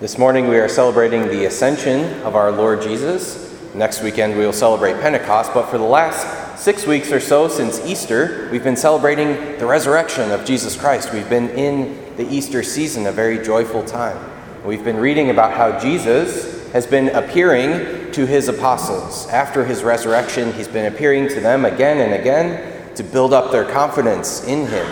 This morning we are celebrating the ascension of our Lord Jesus. Next weekend we will celebrate Pentecost, but for the last six weeks or so since Easter, we've been celebrating the resurrection of Jesus Christ. We've been in the Easter season, a very joyful time. We've been reading about how Jesus has been appearing to his apostles. After his resurrection, he's been appearing to them again and again to build up their confidence in him,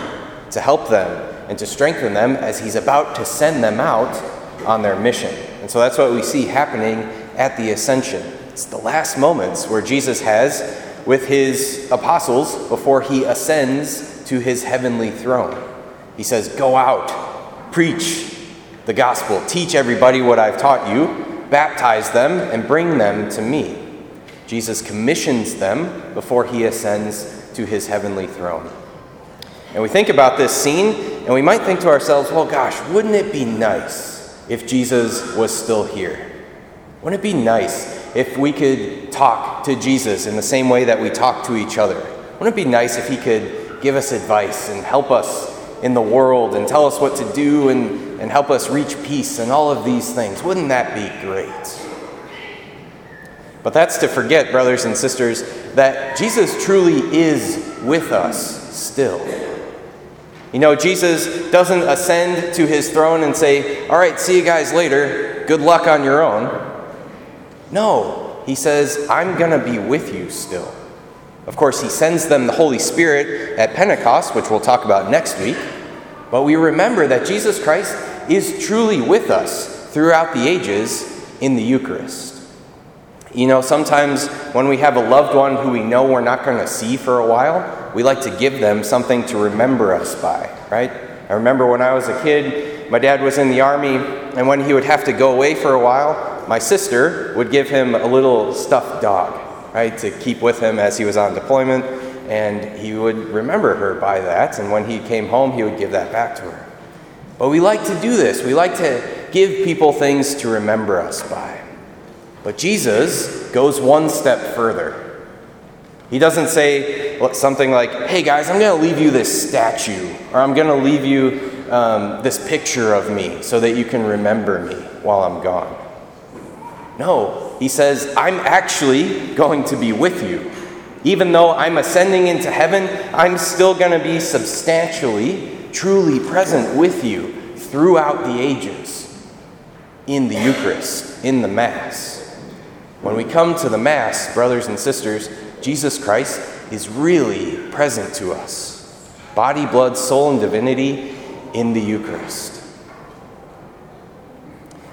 to help them, and to strengthen them as he's about to send them out on their mission. And so that's what we see happening at the ascension. It's the last moments where Jesus has with his apostles before he ascends to his heavenly throne. He says, Go out, preach the gospel, teach everybody what I've taught you, baptize them, and bring them to me. Jesus commissions them before he ascends to his heavenly throne. And we think about this scene, and we might think to ourselves, well, gosh, wouldn't it be nice if Jesus was still here? Wouldn't it be nice if we could talk to Jesus in the same way that we talk to each other? Wouldn't it be nice if he could give us advice and help us in the world and tell us what to do and, and help us reach peace and all of these things? Wouldn't that be great? But that's to forget, brothers and sisters, that Jesus truly is with us still. You know, Jesus doesn't ascend to his throne and say, All right, see you guys later. Good luck on your own. No, he says, I'm going to be with you still. Of course, he sends them the Holy Spirit at Pentecost, which we'll talk about next week. But we remember that Jesus Christ is truly with us throughout the ages in the Eucharist. You know, sometimes when we have a loved one who we know we're not going to see for a while, we like to give them something to remember us by, right? I remember when I was a kid, my dad was in the army, and when he would have to go away for a while, my sister would give him a little stuffed dog, right, to keep with him as he was on deployment, and he would remember her by that, and when he came home, he would give that back to her. But we like to do this. We like to give people things to remember us by. But Jesus goes one step further. He doesn't say something like, hey guys, I'm going to leave you this statue, or I'm going to leave you um, this picture of me so that you can remember me while I'm gone. No, he says, I'm actually going to be with you. Even though I'm ascending into heaven, I'm still going to be substantially, truly present with you throughout the ages in the Eucharist, in the Mass. When we come to the Mass, brothers and sisters, Jesus Christ is really present to us body, blood, soul, and divinity in the Eucharist.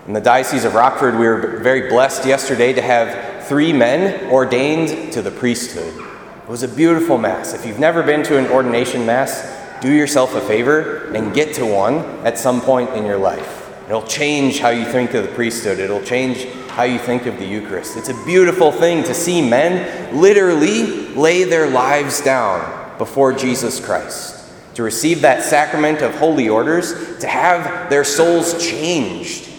In the Diocese of Rockford, we were very blessed yesterday to have three men ordained to the priesthood. It was a beautiful Mass. If you've never been to an ordination Mass, do yourself a favor and get to one at some point in your life. It'll change how you think of the priesthood, it'll change how you think of the Eucharist. It's a beautiful thing to see men literally lay their lives down before Jesus Christ, to receive that sacrament of holy orders, to have their souls changed,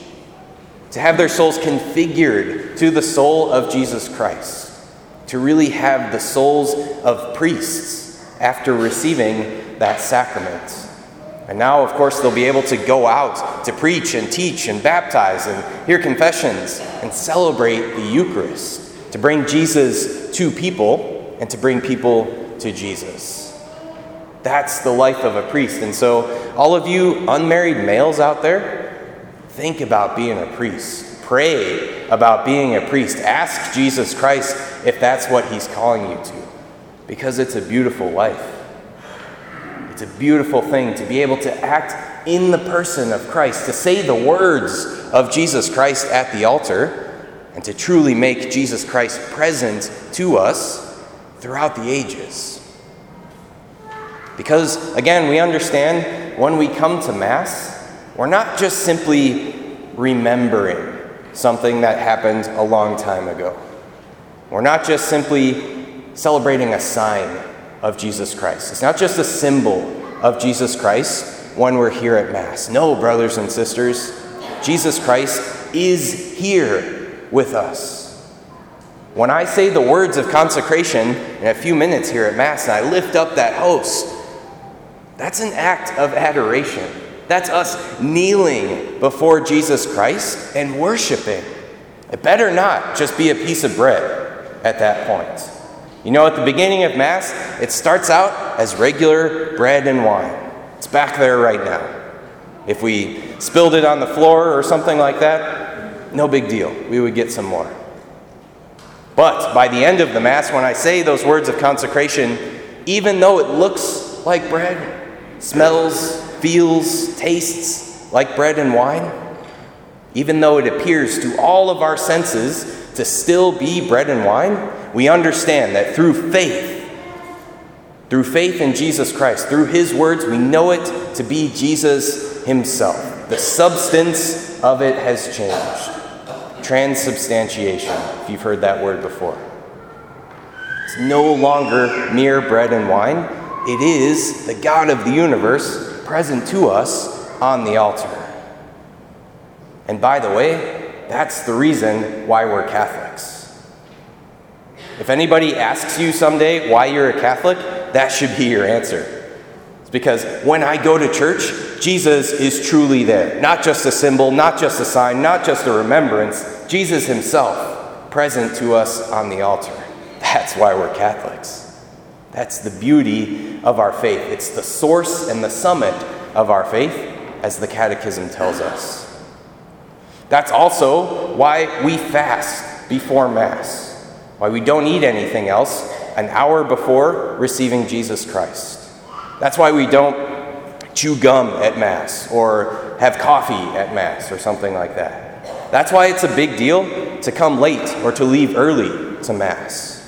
to have their souls configured to the soul of Jesus Christ, to really have the souls of priests after receiving that sacrament. And now, of course, they'll be able to go out to preach and teach and baptize and hear confessions and celebrate the Eucharist, to bring Jesus to people and to bring people to Jesus. That's the life of a priest. And so, all of you unmarried males out there, think about being a priest. Pray about being a priest. Ask Jesus Christ if that's what he's calling you to, because it's a beautiful life. It's a beautiful thing to be able to act in the person of Christ, to say the words of Jesus Christ at the altar, and to truly make Jesus Christ present to us throughout the ages. Because, again, we understand when we come to Mass, we're not just simply remembering something that happened a long time ago. We're not just simply celebrating a sign of Jesus Christ. It's not just a symbol of Jesus Christ when we're here at Mass. No, brothers and sisters, Jesus Christ is here with us. When I say the words of consecration in a few minutes here at Mass and I lift up that host, that's an act of adoration. That's us kneeling before Jesus Christ and worshiping. It better not just be a piece of bread at that point. You know, at the beginning of Mass, it starts out as regular bread and wine. It's back there right now. If we spilled it on the floor or something like that, no big deal. We would get some more. But by the end of the Mass, when I say those words of consecration, even though it looks like bread, smells, feels, tastes like bread and wine, even though it appears to all of our senses to still be bread and wine, we understand that through faith, through faith in Jesus Christ, through his words, we know it to be Jesus himself. The substance of it has changed. Transubstantiation, if you've heard that word before. It's no longer mere bread and wine, it is the God of the universe present to us on the altar. And by the way, that's the reason why we're Catholics. If anybody asks you someday why you're a Catholic, that should be your answer. It's because when I go to church, Jesus is truly there. Not just a symbol, not just a sign, not just a remembrance. Jesus himself present to us on the altar. That's why we're Catholics. That's the beauty of our faith. It's the source and the summit of our faith, as the Catechism tells us. That's also why we fast before Mass, why we don't eat anything else an hour before receiving Jesus Christ. That's why we don't chew gum at Mass or have coffee at Mass or something like that. That's why it's a big deal to come late or to leave early to Mass.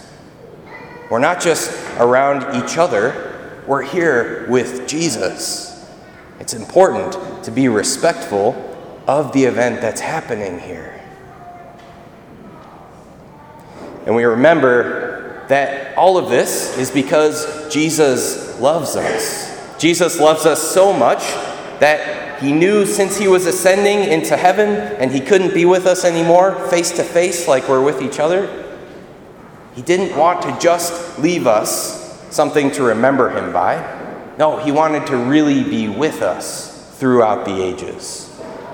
We're not just around each other, we're here with Jesus. It's important to be respectful of the event that's happening here. And we remember that all of this is because Jesus loves us. Jesus loves us so much that he knew since he was ascending into heaven and he couldn't be with us anymore face to face like we're with each other, he didn't want to just leave us something to remember him by. No, he wanted to really be with us throughout the ages.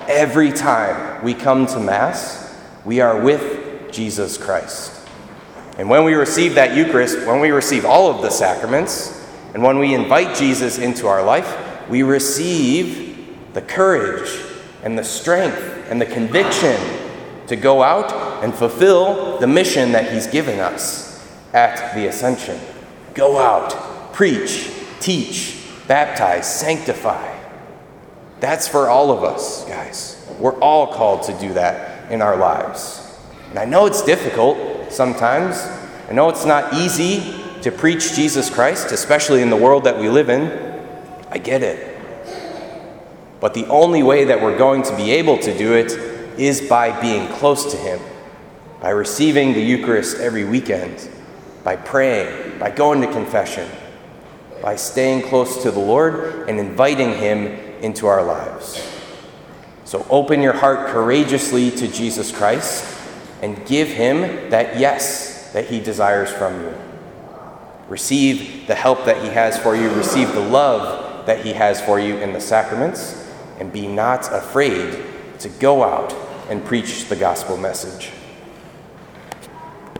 Every time we come to Mass, we are with Jesus Christ. And when we receive that Eucharist, when we receive all of the sacraments, and when we invite Jesus into our life, we receive the courage and the strength and the conviction to go out and fulfill the mission that He's given us at the Ascension. Go out, preach, teach, baptize, sanctify. That's for all of us, guys. We're all called to do that in our lives. And I know it's difficult sometimes. I know it's not easy to preach Jesus Christ, especially in the world that we live in. I get it. But the only way that we're going to be able to do it is by being close to Him, by receiving the Eucharist every weekend, by praying, by going to confession, by staying close to the Lord and inviting Him into our lives. So open your heart courageously to Jesus Christ and give him that yes that he desires from you. Receive the help that he has for you, receive the love that he has for you in the sacraments, and be not afraid to go out and preach the gospel message.